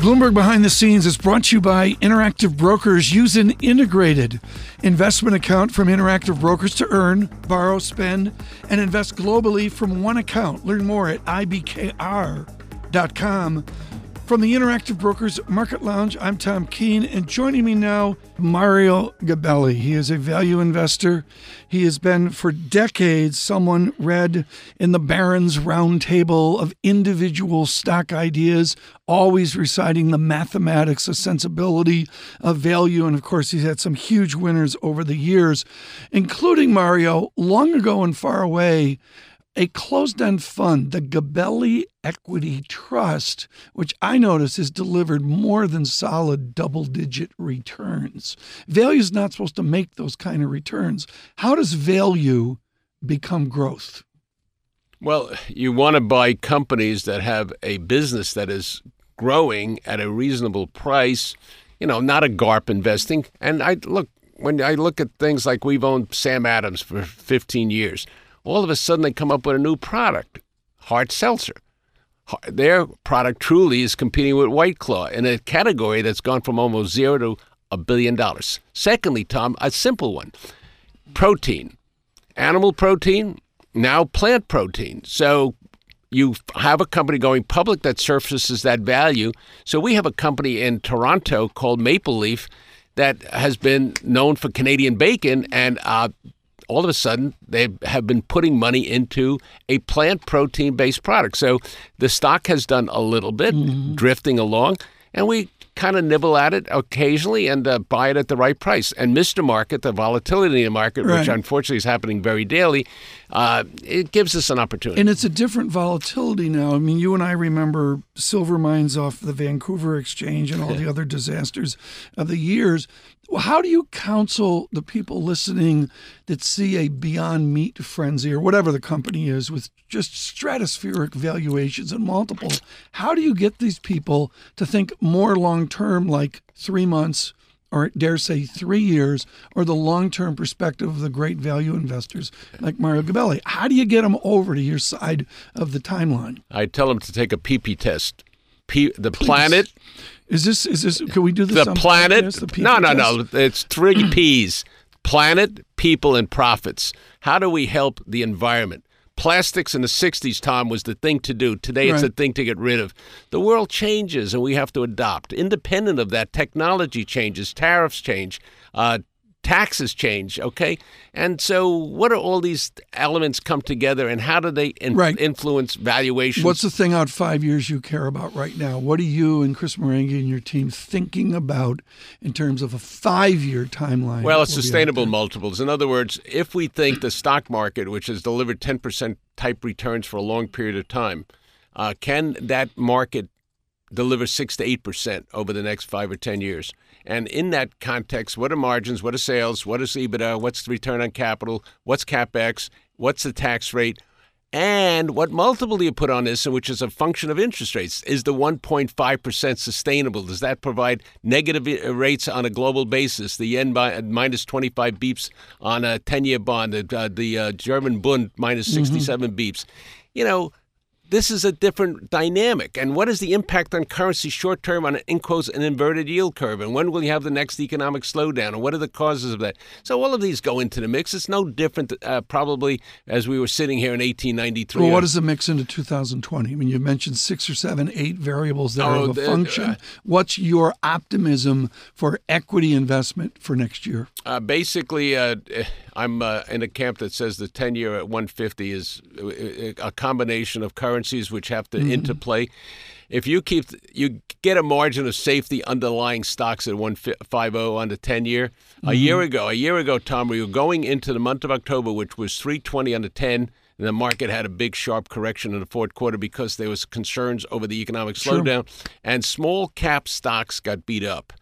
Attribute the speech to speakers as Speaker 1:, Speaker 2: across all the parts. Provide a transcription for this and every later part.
Speaker 1: Bloomberg Behind the Scenes is brought to you by Interactive Brokers. Use an integrated investment account from Interactive Brokers to earn, borrow, spend, and invest globally from one account. Learn more at ibkr.com. From the Interactive Brokers Market Lounge, I'm Tom Keene, and joining me now, Mario Gabelli. He is a value investor. He has been for decades someone read in the Barron's Roundtable of individual stock ideas, always reciting the mathematics, the sensibility of value. And of course, he's had some huge winners over the years, including Mario, long ago and far away a closed end fund, the Gabelli Equity Trust, which I notice has delivered more than solid double digit returns. Value is not supposed to make those kind of returns. How does value become growth?
Speaker 2: Well, you want to buy companies that have a business that is growing at a reasonable price, you know, not a GARP investing. And I look, when I look at things like we've owned Sam Adams for 15 years, all of a sudden they come up with a new product, hard seltzer. Their product truly is competing with White Claw in a category that's gone from almost zero to a billion dollars. Secondly, Tom, a simple one protein, animal protein, now plant protein. So you have a company going public that surfaces that value. So we have a company in Toronto called Maple Leaf that has been known for Canadian bacon, and uh, all of a sudden they have been putting money into a plant protein based product. So the stock has done a little bit, mm-hmm. drifting along, and we kind of nibble at it occasionally and uh, buy it at the right price. And Mr. Market, the volatility in the market, right. which unfortunately is happening very daily, uh, it gives us an opportunity.
Speaker 1: And it's a different volatility now. I mean, you and I remember silver mines off the Vancouver Exchange and all the other disasters of the years. Well, how do you counsel the people listening that see a Beyond Meat frenzy or whatever the company is with just stratospheric valuations and multiple? How do you get these people to think more long term, like three months, or dare say three years, or the long term perspective of the great value investors like Mario Gabelli? How do you get them over to your side of the timeline?
Speaker 2: I tell them to take a PP test. P- the Please. planet
Speaker 1: is this is this? Can we do this?
Speaker 2: The planet? The no, no, no. It's three P's: planet, people, and profits. How do we help the environment? Plastics in the 60s, Tom, was the thing to do. Today, it's right. the thing to get rid of. The world changes, and we have to adopt. Independent of that, technology changes, tariffs change, uh, taxes change, okay? And so, what are all these elements come together, and how do they in- right. influence valuations?
Speaker 1: What's the thing out five years you care about right now? What are you and Chris Marangi and your team thinking about in terms of a five-year timeline?
Speaker 2: Well, it's sustainable multiples. In other words, if we think the stock market, which has delivered 10% type returns for a long period of time, uh, can that market deliver six to eight percent over the next five or ten years? And in that context, what are margins? What are sales? What is EBITDA? What's the return on capital? What's capex? What's the tax rate? And what multiple do you put on this, which is a function of interest rates? Is the 1.5% sustainable? Does that provide negative uh, rates on a global basis? The yen by, uh, minus 25 beeps on a 10 year bond, the, uh, the uh, German Bund minus 67 mm-hmm. beeps. You know, this is a different dynamic. And what is the impact on currency short term on an, quotes, an inverted yield curve? And when will you have the next economic slowdown? And what are the causes of that? So all of these go into the mix. It's no different, uh, probably, as we were sitting here in 1893.
Speaker 1: Well, what does the mix into 2020? I mean, you mentioned six or seven, eight variables that oh, are a function. Uh, What's your optimism for equity investment for next year?
Speaker 2: Uh, basically, uh, I'm uh, in a camp that says the 10 year at 150 is uh, a combination of currencies which have to mm-hmm. interplay. If you keep you get a margin of safety underlying stocks at 150 on the 10 year. Mm-hmm. A year ago, a year ago, Tom, we were going into the month of October, which was 320 on the 10. And the market had a big sharp correction in the fourth quarter because there was concerns over the economic slowdown, sure. and small cap stocks got beat up.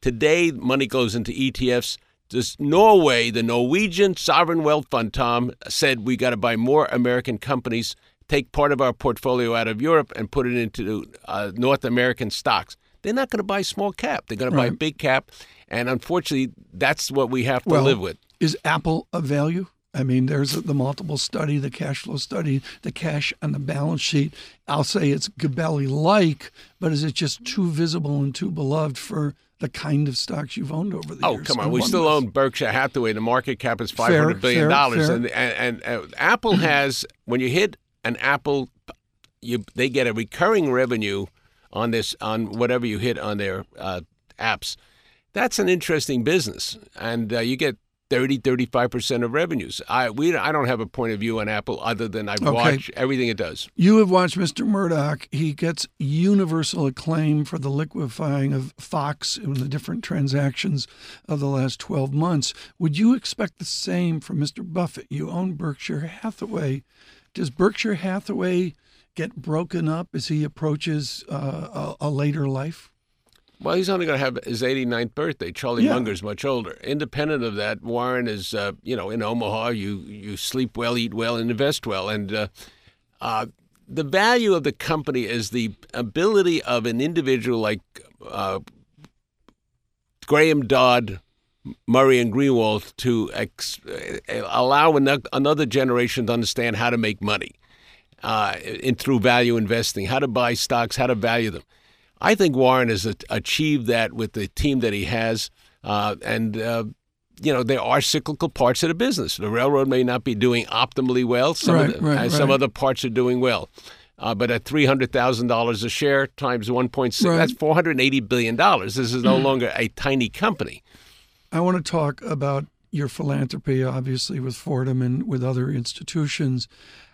Speaker 2: Today, money goes into ETFs this Norway, the Norwegian sovereign wealth fund, Tom, said we got to buy more American companies, take part of our portfolio out of Europe and put it into uh, North American stocks. They're not going to buy small cap. They're going right. to buy big cap. And unfortunately, that's what we have to
Speaker 1: well,
Speaker 2: live with.
Speaker 1: Is Apple a value? I mean, there's the multiple study, the cash flow study, the cash on the balance sheet. I'll say it's Gabelli like, but is it just too visible and too beloved for the kind of stocks you've owned over the
Speaker 2: oh,
Speaker 1: years?
Speaker 2: Oh, come on. We still own Berkshire Hathaway. The market cap is five
Speaker 1: Fair,
Speaker 2: hundred billion
Speaker 1: fair,
Speaker 2: dollars,
Speaker 1: fair.
Speaker 2: and, and and uh, Apple has when you hit an Apple, you they get a recurring revenue on this on whatever you hit on their uh, apps. That's an interesting business, and uh, you get 30, 35 percent of revenues. I we I don't have a point of view on Apple other than I
Speaker 1: Okay.
Speaker 2: watch everything it does.
Speaker 1: You have watched Mr. Murdoch. He gets universal acclaim for the liquefying of Fox in the different transactions of the last 12 months. Would you expect the same from Mr. Buffett? You own Berkshire Hathaway. Does Berkshire Hathaway get broken up as he approaches uh, a, a later life?
Speaker 2: Well, he's only going to have his 89th birthday. Charlie
Speaker 1: Yeah.
Speaker 2: Munger's much older. Independent of that, Warren is, uh, you know, in Omaha. You you sleep well, eat well, and invest well. And uh, uh, the value of the company is the ability of an individual like uh, Graham Dodd, Murray, and Greenwald to ex- uh, allow ano- another generation to understand how to make money uh, in through value investing, how to buy stocks, how to value them. I think Warren has achieved that with the team that he has, uh, and uh, you know there are cyclical parts of the business. The railroad may not be doing optimally well. Some
Speaker 1: Right,
Speaker 2: of the,
Speaker 1: right,
Speaker 2: and some
Speaker 1: right.
Speaker 2: other parts are doing well. Uh, but at three hundred thousand dollars a share times one point six,
Speaker 1: Right.
Speaker 2: that's four hundred eighty billion dollars. This is no longer a tiny company.
Speaker 1: I want to talk about your philanthropy, obviously, with Fordham and with other institutions.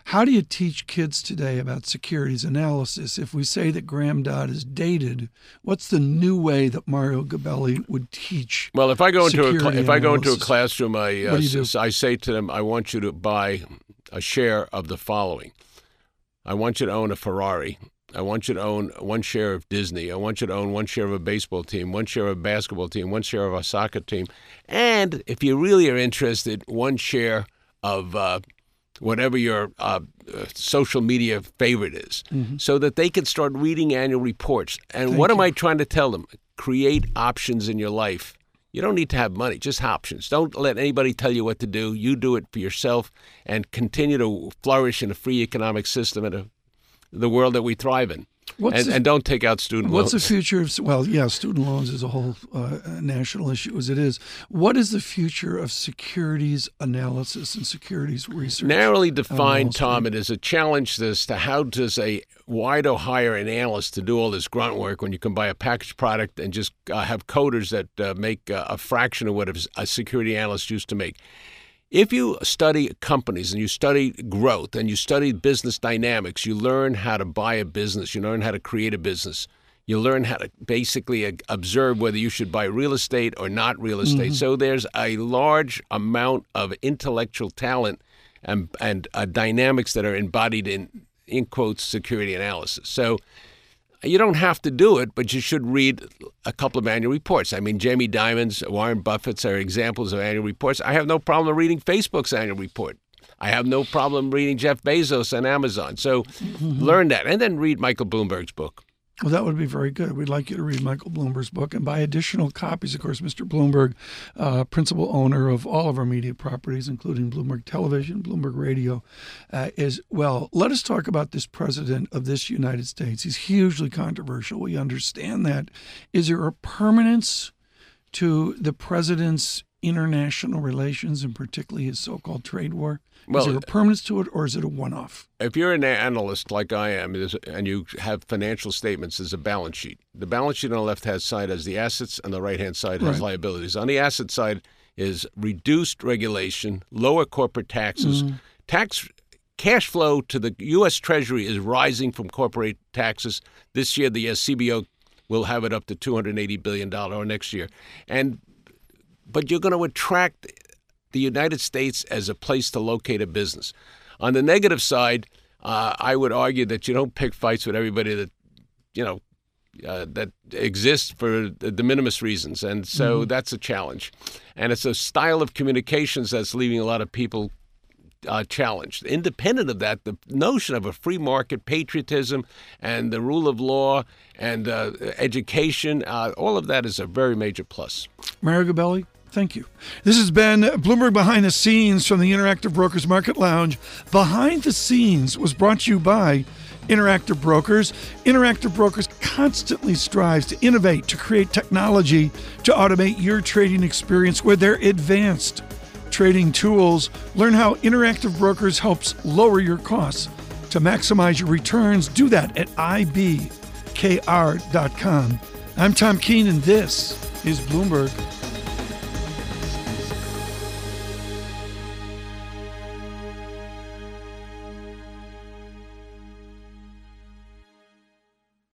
Speaker 1: How do you teach kids today about securities analysis? If we say that Graham Dodd is dated, what's the new way that Mario Gabelli would teach?
Speaker 2: Well, if I go into a cl- if I go into a classroom, I uh,
Speaker 1: What do you do?
Speaker 2: s- I say to them, I want you to buy a share of the following. I want you to own a Ferrari. I want you to own one share of Disney. I want you to own one share of a baseball team, one share of a basketball team, one share of a soccer team, and if you really are interested, one share of uh, whatever your uh, social media favorite is, so that they can start reading annual reports. And what am I trying to tell them? Create options in your life. You don't need to have money, just options. Don't let anybody tell you what to do. You do it for yourself and continue to flourish in a free economic system and a, the world that we thrive in.
Speaker 1: What's
Speaker 2: And,
Speaker 1: the-
Speaker 2: and don't take out student loans.
Speaker 1: What's the future of, well, yeah, student loans is a whole uh, national issue as it is. What is the future of securities analysis and securities research?
Speaker 2: Narrowly defined, Tom, it is a challenge as to how does a why do hire an analyst to do all this grunt work when you can buy a packaged product and just uh, have coders that uh, make uh, a fraction of what a security analyst used to make. If you study companies and you study growth and you study business dynamics, you learn how to buy a business, you learn how to create a business. You learn how to basically observe whether you should buy real estate or not real estate. So there's a large amount of intellectual talent and and uh, dynamics that are embodied in in quotes security analysis. So you don't have to do it, but you should read a couple of annual reports. I mean, Jamie Dimon's, Warren Buffett's are examples of annual reports. I have no problem reading Facebook's annual report. I have no problem reading Jeff Bezos on Amazon. So learn that, and then read Michael Bloomberg's book.
Speaker 1: Well, that would be very good. We'd like you to read Michael Bloomberg's book and buy additional copies. Of course, Mr. Bloomberg, uh, principal owner of all of our media properties, including Bloomberg Television, Bloomberg Radio, uh, is well. Let us talk about this president of this United States. He's hugely controversial. We understand that. Is there a permanence to the president's international relations, and particularly his so-called trade war?
Speaker 2: Well,
Speaker 1: is there a permanence to it, or is it a one-off?
Speaker 2: If you're an analyst like I am, and you have financial statements, there's a balance sheet. The balance sheet on the left hand side has the assets, and the right hand side has
Speaker 1: Right.
Speaker 2: liabilities. On the asset side is reduced regulation, lower corporate taxes, tax cash flow to the U.S. Treasury is rising from corporate taxes. This year, the uh, CBO will have it up to 280 billion dollar or next year, and but you're going to attract the United States as a place to locate a business. On the negative side, uh, I would argue that you don't pick fights with everybody that you know uh, that exists for the de minimis reasons, and so that's a challenge. And it's a style of communications that's leaving a lot of people uh, challenged. Independent of that, the notion of a free market, patriotism, and the rule of law and uh, education, uh, all of that is a very major plus.
Speaker 1: Mario Gabelli, Thank you. This has been Bloomberg Behind the Scenes from the Interactive Brokers Market Lounge. Behind the Scenes was brought to you by Interactive Brokers. Interactive Brokers constantly strives to innovate, to create technology to automate your trading experience with their advanced trading tools. Learn how Interactive Brokers helps lower your costs to maximize your returns. Do that at ibkr.com. I'm Tom Keene, and this is Bloomberg.